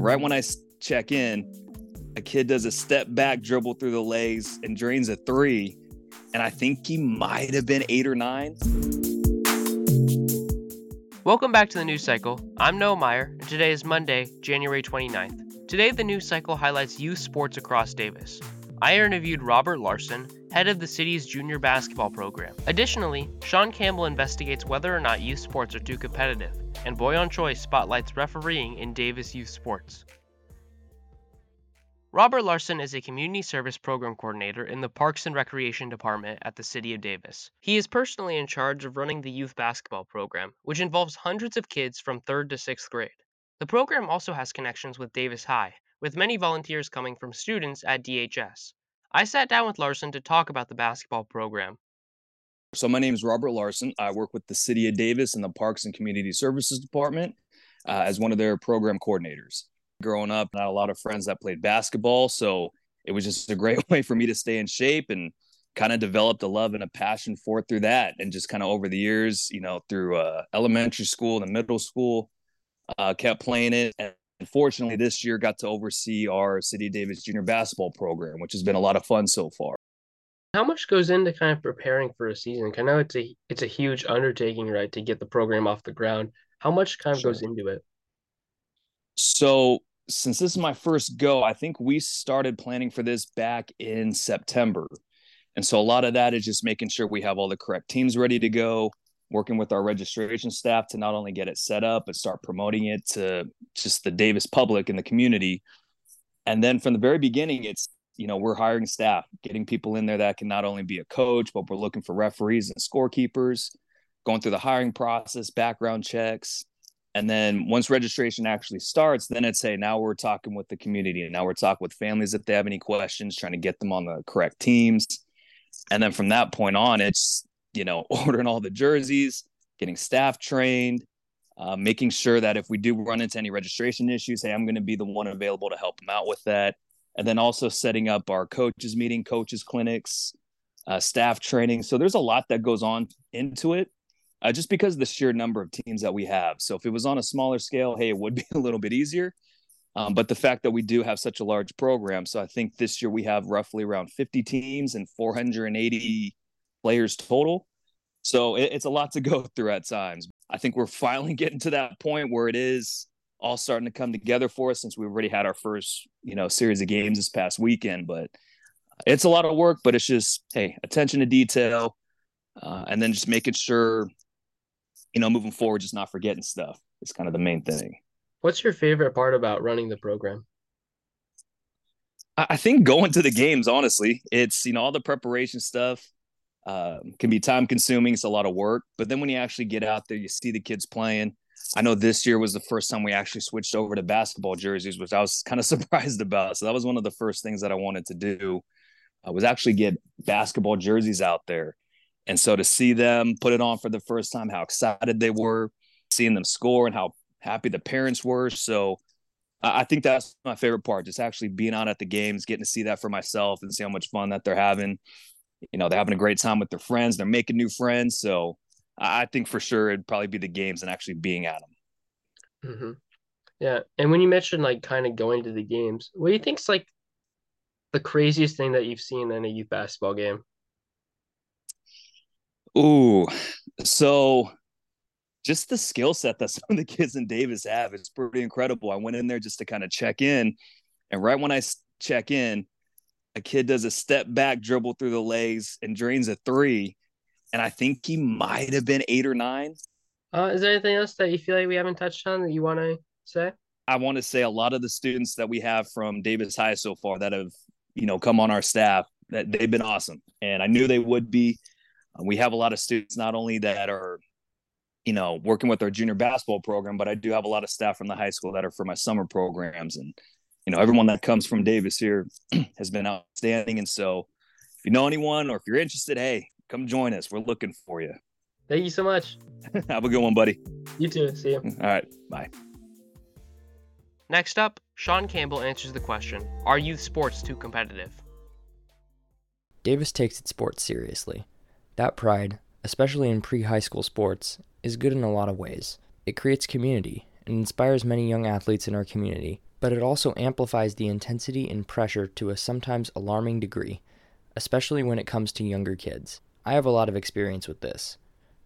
Right when I check in, a kid does a step back dribble through the legs and drains a three. And I think he might have been eight or nine. Welcome back to the news cycle. I'm Noah Meyer, and today is Monday, January 29th. Today, the news cycle highlights youth sports across Davis. I interviewed Robert Larson, head of the city's junior basketball program. Additionally, Sean Campbell investigates whether or not youth sports are too competitive, and Boyeon Choi spotlights refereeing in Davis youth sports. Robert Larson is a community service program coordinator in the Parks and Recreation Department at the City of Davis. He is personally in charge of running the youth basketball program, which involves hundreds of kids from 3rd to 6th grade. The program also has connections with Davis High, with many volunteers coming from students at DHS. I sat down with Larson to talk about the basketball program. So, my name is Robert Larson. I work with the City of Davis in the Parks and Community Services Department uh, as one of their program coordinators growing up. I had a lot of friends that played basketball. So it was just a great way for me to stay in shape and kind of developed a love and a passion for it through that. And just kind of over the years, you know, through uh, elementary school and middle school, uh, kept playing it. And fortunately, this year got to oversee our City Davis junior basketball program, which has been a lot of fun so far. How much goes into kind of preparing for a season? I know it's a it's a huge undertaking, right, to get the program off the ground. How much kind of sure. goes into it? So since this is my first go, I think we started planning for this back in September. And so a lot of that is just making sure we have all the correct teams ready to go, working with our registration staff to not only get it set up, but start promoting it to just the Davis public and the community. And then from the very beginning, it's, you know, we're hiring staff, getting people in there that can not only be a coach, but we're looking for referees and scorekeepers, going through the hiring process, background checks, and then once registration actually starts, then it's say now we're talking with the community and now we're talking with families if they have any questions, trying to get them on the correct teams. And then from that point on, it's you know ordering all the jerseys, getting staff trained, uh, making sure that if we do run into any registration issues, hey, I'm going to be the one available to help them out with that. And then also setting up our coaches meeting, coaches clinics, uh, staff training. So there's a lot that goes on into it uh, just because the sheer number of teams that we have. So if it was on a smaller scale, hey, it would be a little bit easier. Um, but the fact that we do have such a large program, so I think this year we have roughly around 50 teams and 480 players total. So it, it's a lot to go through at times. I think we're finally getting to that point where it is all starting to come together for us since we already had our first, you know, series of games this past weekend. But it's a lot of work, but it's just hey, attention to detail, uh, and then just making sure you know, moving forward, just not forgetting stuff is kind of the main thing. What's your favorite part about running the program? I think going to the games, honestly, it's, you know, all the preparation stuff uh, can be time consuming. It's a lot of work. But then when you actually get out there, you see the kids playing. I know this year was the first time we actually switched over to basketball jerseys, which I was kind of surprised about. So that was one of the first things that I wanted to do. I was actually get basketball jerseys out there. And so to see them put it on for the first time, how excited they were, seeing them score and how happy the parents were. So I think that's my favorite part, just actually being out at the games, getting to see that for myself and see how much fun that they're having. You know, they're having a great time with their friends, they're making new friends. So I think for sure it'd probably be the games and actually being at them. Mm-hmm. Yeah. And when you mentioned like kind of going to the games, what do you think's like the craziest thing that you've seen in a youth basketball game? Ooh, so just the skill set that some of the kids in Davis have is pretty incredible. I went in there just to kind of check in, and right when I check in, a kid does a step back dribble through the legs and drains a three, and I think he might have been eight or nine. Uh, is there anything else that you feel like we haven't touched on that you want to say? I want to say a lot of the students that we have from Davis High so far that have, you know, come on our staff that they've been awesome, and I knew they would be we have a lot of students not only that are you know working with our junior basketball program but i do have a lot of staff from the high school that are for my summer programs and you know everyone that comes from davis here has been outstanding and so if you know anyone or if you're interested hey come join us. We're looking for you. Thank you so much. Have a good one buddy. You too. See you all right. Bye. Next up sean campbell answers the question are youth sports too competitive? Davis takes its sports seriously. That pride, especially in pre high school sports, is good in a lot of ways. It creates community and inspires many young athletes in our community but it also amplifies the intensity and pressure to a sometimes alarming degree, especially when it comes to younger kids. I have a lot of experience with this.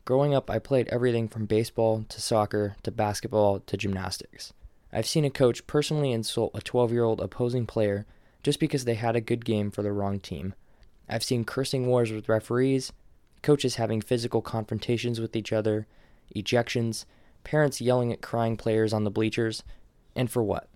Growing up, I played everything from baseball to soccer to basketball to gymnastics. I've seen a coach personally insult a 12 year old opposing player just because they had a good game for the wrong team. I've seen cursing wars with referees, coaches having physical confrontations with each other, ejections, parents yelling at crying players on the bleachers, and for what?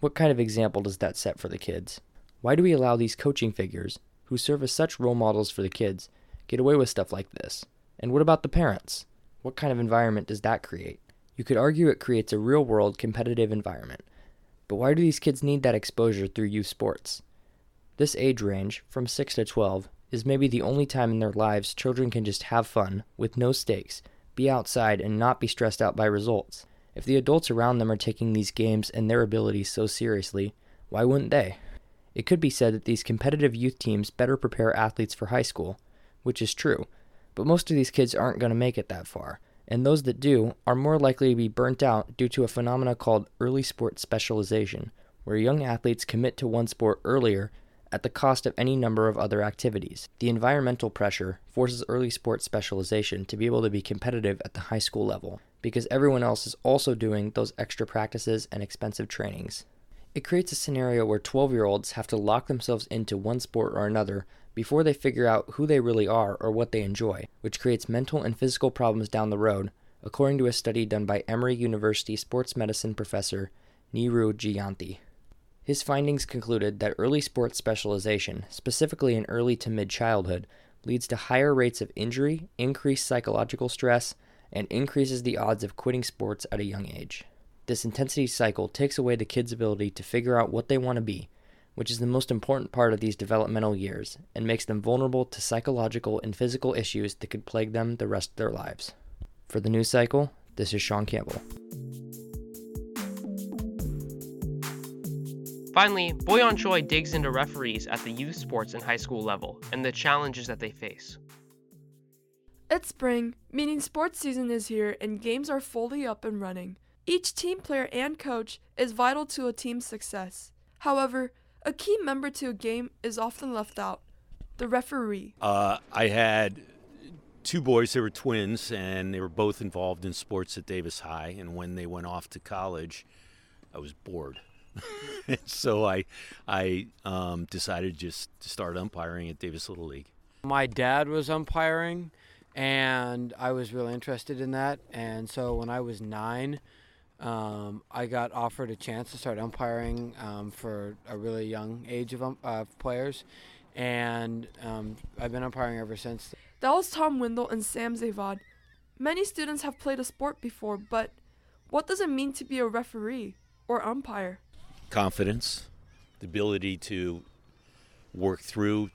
What kind of example does that set for the kids? Why do we allow these coaching figures, who serve as such role models for the kids, get away with stuff like this? And what about the parents? What kind of environment does that create? You could argue it creates a real world competitive environment. But why do these kids need that exposure through youth sports? This age range, from 6 to 12, is maybe the only time in their lives children can just have fun, with no stakes, be outside, and not be stressed out by results. If the adults around them are taking these games and their abilities so seriously, why wouldn't they? It could be said that these competitive youth teams better prepare athletes for high school, which is true, but most of these kids aren't going to make it that far, and those that do are more likely to be burnt out due to a phenomena called early sport specialization, where young athletes commit to one sport earlier at the cost of any number of other activities. The environmental pressure forces early sport specialization to be able to be competitive at the high school level, because everyone else is also doing those extra practices and expensive trainings. It creates a scenario where 12 year olds have to lock themselves into one sport or another before they figure out who they really are or what they enjoy, which creates mental and physical problems down the road, according to a study done by Emory University sports medicine professor Neeru Jayanthi. His findings concluded that early sports specialization, specifically in early to mid childhood, leads to higher rates of injury, increased psychological stress, and increases the odds of quitting sports at a young age. This intensity cycle takes away the kid's ability to figure out what they want to be which is the most important part of these developmental years and makes them vulnerable to psychological and physical issues that could plague them the rest of their lives. For the news cycle, this is Sean Campbell. Finally, Boyeon Choi digs into referees at the youth sports and high school level and the challenges that they face. It's spring, meaning sports season is here and games are fully up and running. Each team player and coach is vital to a team's success. However, a key member to a game is often left out the referee. Uh, I had two boys they were twins, and they were both involved in sports at Davis High. And when they went off to college, I was bored. so I, I um, decided just to start umpiring at Davis Little League. My dad was umpiring, and I was really interested in that. And so when I was nine, um, I got offered a chance to start umpiring um, for a really young age of um, uh, players, and um, I've been umpiring ever since. That was Tom Windle and Sam Zavad. Many students have played a sport before, but what does it mean to be a referee or umpire? Confidence, the ability to work through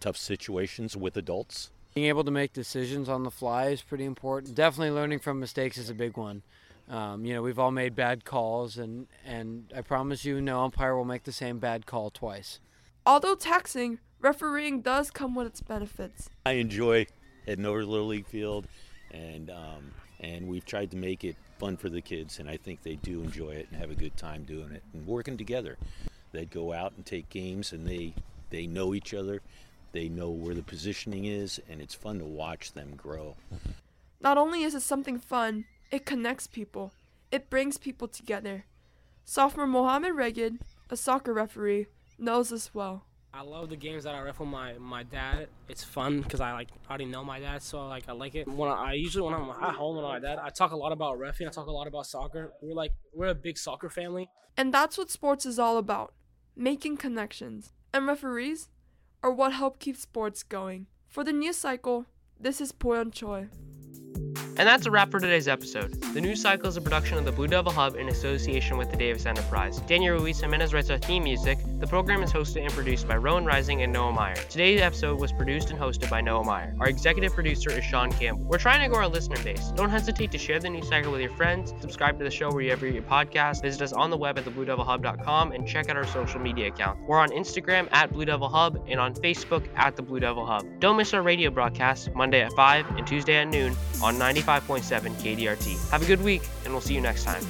tough situations with adults. Being able to make decisions on the fly is pretty important. Definitely learning from mistakes is a big one. Um, you know, we've all made bad calls, and, and I promise you, no umpire will make the same bad call twice. Although taxing, refereeing does come with its benefits. I enjoy heading over to Little League Field, and um, and we've tried to make it fun for the kids, and I think they do enjoy it and have a good time doing it and working together. They'd go out and take games, and they they know each other, they know where the positioning is, and it's fun to watch them grow. Not only is it something fun, it connects people. It brings people together. Sophomore Mohammed Regid, a soccer referee, knows this well. I love the games that I ref with my, my dad. It's fun because I like already know my dad, so like I like it. When I, I usually when I'm at home with my dad, I talk a lot about refing. I talk a lot about soccer. We're like we're a big soccer family. And that's what sports is all about: making connections. And referees are what help keep sports going. For the news cycle, this is Boyeon Choi. And that's a wrap for today's episode. The news cycle is a production of the Blue Devil Hub in association with the Davis Enterprise. Daniel Ruiz Jimenez writes our theme music. The program is hosted and produced by Rowan Rising and Noah Meyer. Today's episode was produced and hosted by Noah Meyer. Our executive producer is Sean Campbell. We're trying to grow our listener base. Don't hesitate to share the news cycle with your friends, subscribe to the show wherever you get your podcast, visit us on the web at thebluedevilhub.com, and check out our social media accounts. We're on Instagram at Blue Devil Hub and on Facebook at the Blue Devil Hub. Don't miss our radio broadcast Monday at 5 and Tuesday at noon on 95.7 KDRT. Have a good week, and we'll see you next time.